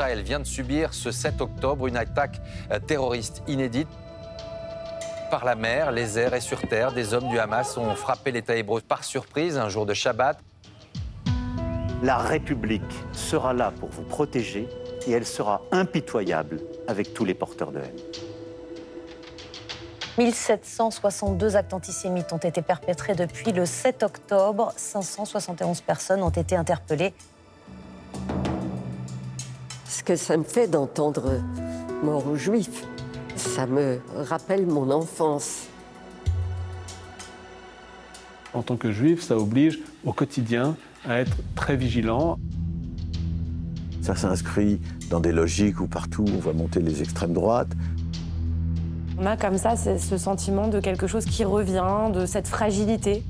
Israël vient de subir ce 7 octobre une attaque euh, terroriste inédite. Par la mer, les airs et sur terre, des hommes du Hamas ont frappé l'État hébreu par surprise un jour de Shabbat. La République sera là pour vous protéger et elle sera impitoyable avec tous les porteurs de haine. 1762 actes antisémites ont été perpétrés depuis le 7 octobre. 571 personnes ont été interpellées. Que ça me fait d'entendre mort aux juifs, ça me rappelle mon enfance. En tant que juif, ça oblige au quotidien à être très vigilant. Ça s'inscrit dans des logiques où partout on va monter les extrêmes droites. On a comme ça ce sentiment de quelque chose qui revient, de cette fragilité.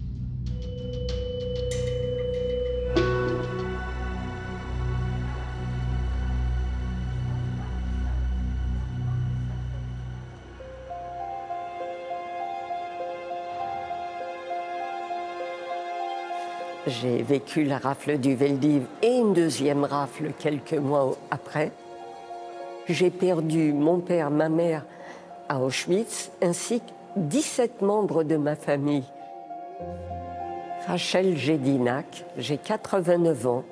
J'ai vécu la rafle du Veldiv et une deuxième rafle quelques mois après. J'ai perdu mon père, ma mère à Auschwitz, ainsi que 17 membres de ma famille. Rachel Gédinac, j'ai 89 ans.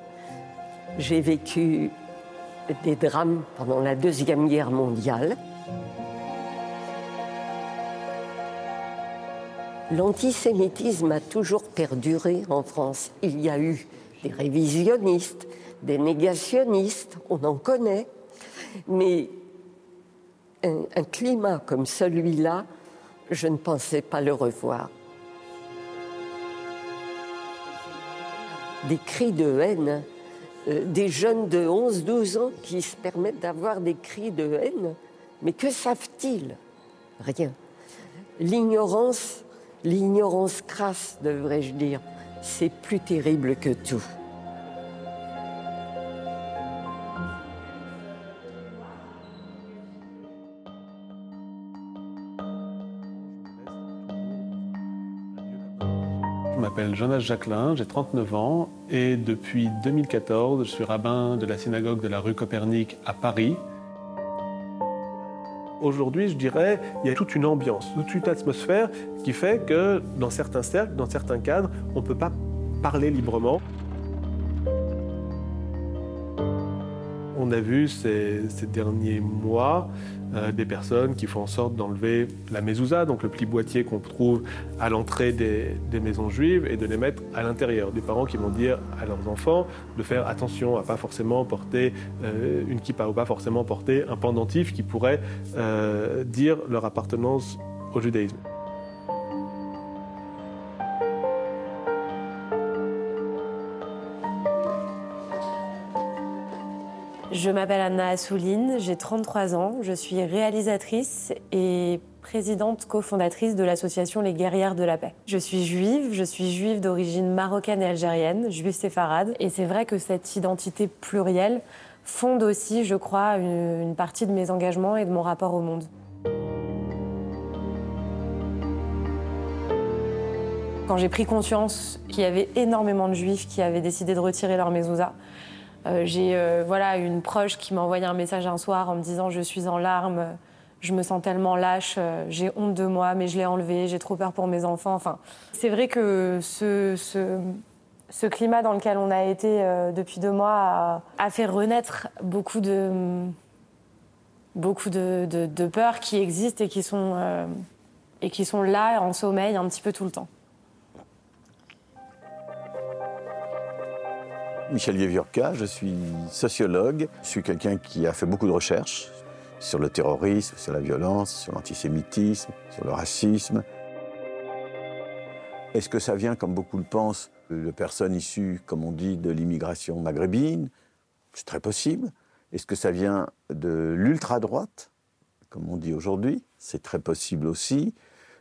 J'ai vécu des drames pendant la Deuxième Guerre mondiale. L'antisémitisme a toujours perduré en France. Il y a eu des révisionnistes, des négationnistes, on en connaît, mais un, climat comme celui-là, je ne pensais pas le revoir. Des cris de haine, euh, des jeunes de 11-12 ans qui se permettent d'avoir des cris de haine, mais que savent-ils? Rien. L'ignorance L'ignorance crasse, devrais-je dire, c'est plus terrible que tout. Je m'appelle Jonas Jacquelin, j'ai 39 ans et depuis 2014, je suis rabbin de la synagogue de la rue Copernic à Paris. Aujourd'hui, je dirais, il y a toute une ambiance, toute une atmosphère qui fait que dans certains cercles, dans certains cadres, on ne peut pas parler librement. On a vu ces, derniers mois euh, des personnes qui font en sorte d'enlever la mezouza, donc le pli boîtier qu'on trouve à l'entrée des, des, maisons juives, et de les mettre à l'intérieur. Des parents qui vont dire à leurs enfants de faire attention à pas forcément porter euh, une kippa ou pas forcément porter un pendentif qui pourrait euh, dire leur appartenance au judaïsme. Je m'appelle Anna Assouline, j'ai 33 ans, je suis réalisatrice et présidente cofondatrice de l'association Les Guerrières de la Paix. Je suis juive, je suis juive d'origine marocaine et algérienne, juive séfarade, et c'est vrai que cette identité plurielle fonde aussi, je crois, une, partie de mes engagements et de mon rapport au monde. Quand j'ai pris conscience qu'il y avait énormément de juifs qui avaient décidé de retirer leur mezouza, j'ai euh, voilà, une proche qui m'a envoyé un message un soir en me disant Je suis en larmes, je me sens tellement lâche, euh, j'ai honte de moi, mais je l'ai enlevé, j'ai trop peur pour mes enfants. Enfin, c'est vrai que ce, ce, climat dans lequel on a été euh, depuis deux mois a, fait renaître beaucoup de, beaucoup de, de, peurs qui existent et qui, sont, euh, et qui sont là en sommeil un petit peu tout le temps. Michel Vieviorca, je suis sociologue, je suis quelqu'un qui a fait beaucoup de recherches sur le terrorisme, sur la violence, sur l'antisémitisme, sur le racisme. Est-ce que ça vient, comme beaucoup le pensent, de personnes issues, comme on dit, de l'immigration maghrébine? C'est très possible. Est-ce que ça vient de l'ultra-droite, comme on dit aujourd'hui? C'est très possible aussi.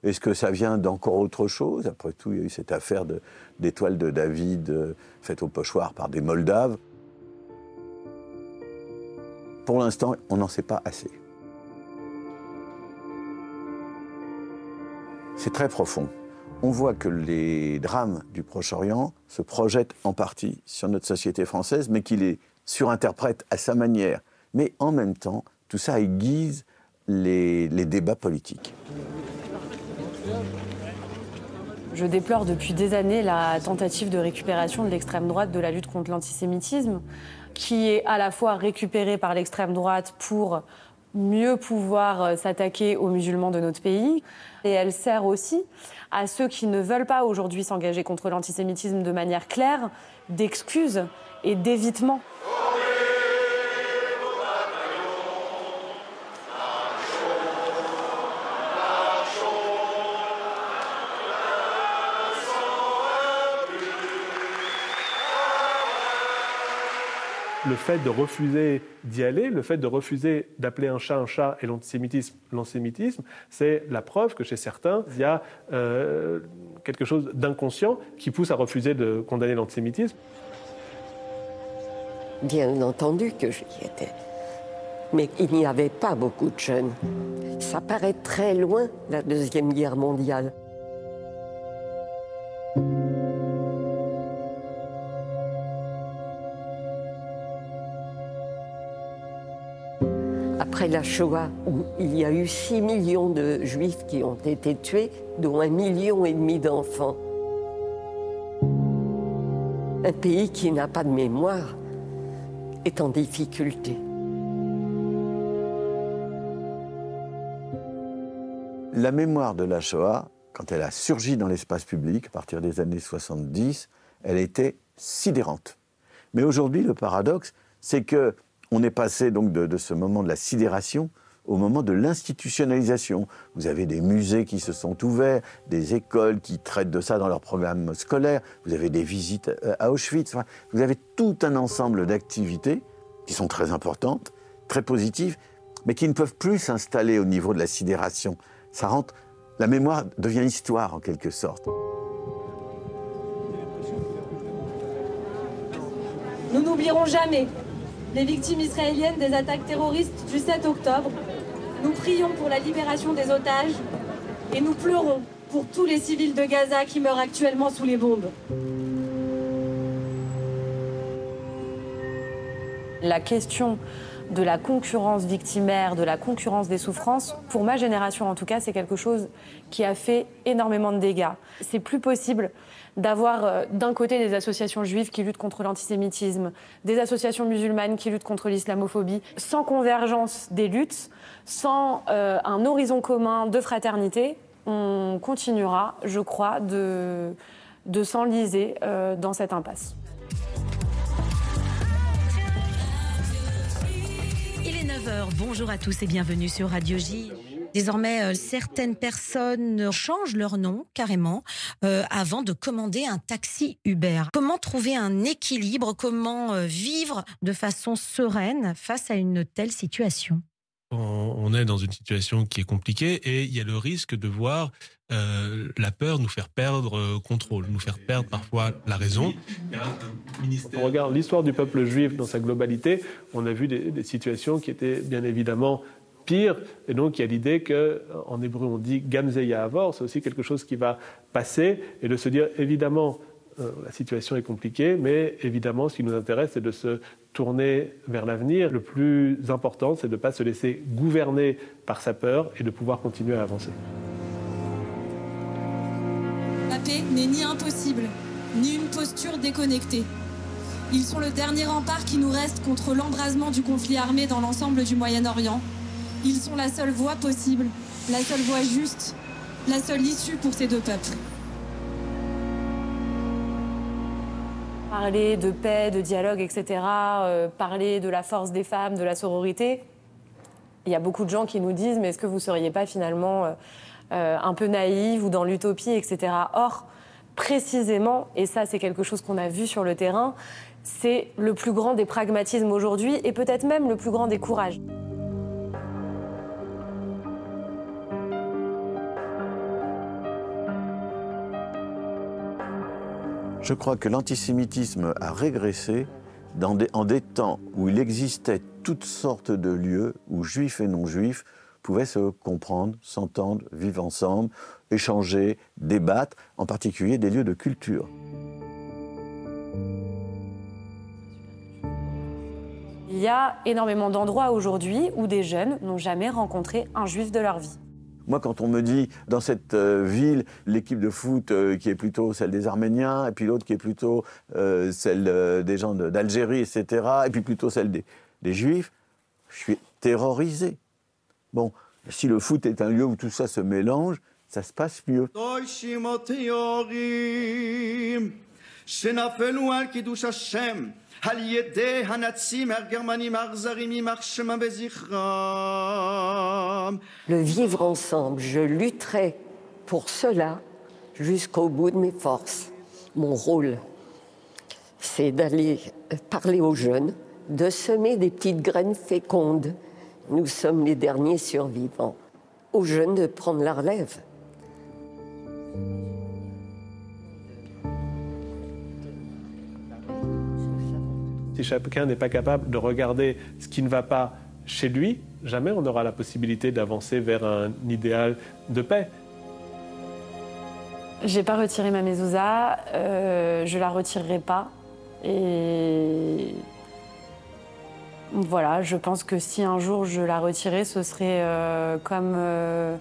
Est-ce que ça vient d'encore autre chose Après tout, il y a eu cette affaire d'étoile de, David euh, faite au pochoir par des Moldaves. Pour l'instant, on n'en sait pas assez. C'est très profond. On voit que les drames du Proche-Orient se projettent en partie sur notre société française, mais qu'il les surinterprète à sa manière mais en même temps, tout ça aiguise les débats politiques. Je déplore depuis des années la tentative de récupération de l'extrême droite de la lutte contre l'antisémitisme, qui est à la fois récupérée par l'extrême droite pour mieux pouvoir euh, s'attaquer aux musulmans de notre pays. Et elle sert aussi à ceux qui ne veulent pas aujourd'hui s'engager contre l'antisémitisme de manière claire, d'excuses et d'évitement. Fait de refuser d'y aller, le fait de refuser d'appeler un chat un chat et l'antisémitisme l'antisémitisme, c'est la preuve que chez certains, il y a euh, quelque chose d'inconscient qui pousse à refuser de condamner l'antisémitisme. Bien entendu que j'y étais. Mais il n'y avait pas beaucoup de jeunes. Ça paraît très loin, la Deuxième Guerre mondiale. Après la Shoah, où il y a eu 6 millions de juifs qui ont été tués, dont un million et demi d'enfants. Un pays qui n'a pas de mémoire est en difficulté. La mémoire de la Shoah, quand elle a surgi dans l'espace public à partir des années 70, elle était sidérante. Mais aujourd'hui, le paradoxe, c'est que on est passé donc de, ce moment de la sidération au moment de l'institutionnalisation. Vous avez des musées qui se sont ouverts, des écoles qui traitent de ça dans leur programme scolaire, vous avez des visites euh, à Auschwitz, vous avez tout un ensemble d'activités qui sont très importantes, très positives, mais qui ne peuvent plus s'installer au niveau de la sidération. Ça rentre, la mémoire devient histoire en quelque sorte. Nous n'oublierons jamais les victimes israéliennes des attaques terroristes du 7 octobre. Nous prions pour la libération des otages et nous pleurons pour tous les civils de Gaza qui meurent actuellement sous les bombes. La question de la concurrence victimaire, de la concurrence des souffrances, pour ma génération en tout cas, c'est quelque chose qui a fait énormément de dégâts. C'est plus possible d'avoir euh, d'un côté des associations juives qui luttent contre l'antisémitisme, des associations musulmanes qui luttent contre l'islamophobie, sans convergence des luttes, sans euh, un horizon commun de fraternité, on continuera, je crois, de, s'enliser euh, dans cette impasse. 9h, bonjour à tous et bienvenue sur Radio J. Désormais, euh, certaines personnes changent leur nom carrément euh, avant de commander un taxi Uber. Comment trouver un équilibre? Comment euh, vivre de façon sereine face à une telle situation? On est dans une situation qui est compliquée et il y a le risque de voir la peur nous faire perdre contrôle, nous faire perdre parfois la raison. Quand on regarde l'histoire du peuple juif dans sa globalité, on a vu des, situations qui étaient bien évidemment pire. Et donc, il y a l'idée qu'en hébreu, on dit gamzeya avor, c'est aussi quelque chose qui va passer, et de se dire, évidemment, euh, la situation est compliquée, mais évidemment, ce qui nous intéresse, c'est de se tourner vers l'avenir. Le plus important, c'est de ne pas se laisser gouverner par sa peur et de pouvoir continuer à avancer. La paix n'est ni impossible, ni une posture déconnectée. Ils sont le dernier rempart qui nous reste contre l'embrasement du conflit armé dans l'ensemble du Moyen-Orient ils sont la seule voie possible, la seule voie juste, la seule issue pour ces deux peuples. Parler de paix, de dialogue, etc., euh, parler de la force des femmes, de la sororité, il y a beaucoup de gens qui nous disent mais est-ce que vous ne seriez pas finalement euh, euh, un peu naïve ou dans l'utopie, etc. Or, précisément, et ça c'est quelque chose qu'on a vu sur le terrain, c'est le plus grand des pragmatismes aujourd'hui et peut-être même le plus grand des courages. Je crois que l'antisémitisme a régressé dans en des temps où il existait toutes sortes de lieux où juifs et non-juifs pouvaient se comprendre, s'entendre, vivre ensemble, échanger, débattre, en particulier des lieux de culture. Il y a énormément d'endroits aujourd'hui où des jeunes n'ont jamais rencontré un juif de leur vie. Moi, quand on me dit dans cette euh, ville, l'équipe de foot euh, qui est plutôt celle des Arméniens, et puis l'autre qui est plutôt euh, celle des gens d'Algérie, etc., et puis plutôt celle des, des Juifs, je suis terrorisé. Bon, si le foot est un lieu où tout ça se mélange, ça se passe mieux. אוי שמותי יורים, שנפלו על קידוש השם, על ידי הנאצים הגרמנים האכזרים יימח שמם וזכרם. Le vivre ensemble, je lutterai pour cela jusqu'au bout de mes forces. Mon rôle, c'est d'aller parler aux jeunes, de semer des petites graines fécondes. Nous sommes les derniers survivants. Aux jeunes de prendre la relève. Si chacun n'est pas capable de regarder ce qui ne va pas chez lui, jamais on aura la possibilité d'avancer vers un idéal de paix. J'ai pas retiré ma mezouza, euh, je la retirerai pas. Et voilà, je pense que si un jour je la retirais, ce serait euh, comme euh,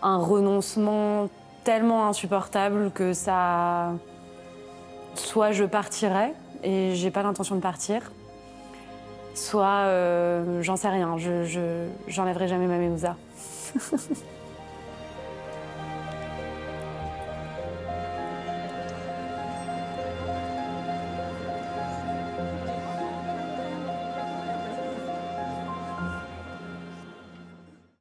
un renoncement tellement insupportable que ça. Soit je partirais et j'ai pas l'intention de partir, soit euh, j'en sais rien, je, je- j'enlèverai jamais ma mezouza.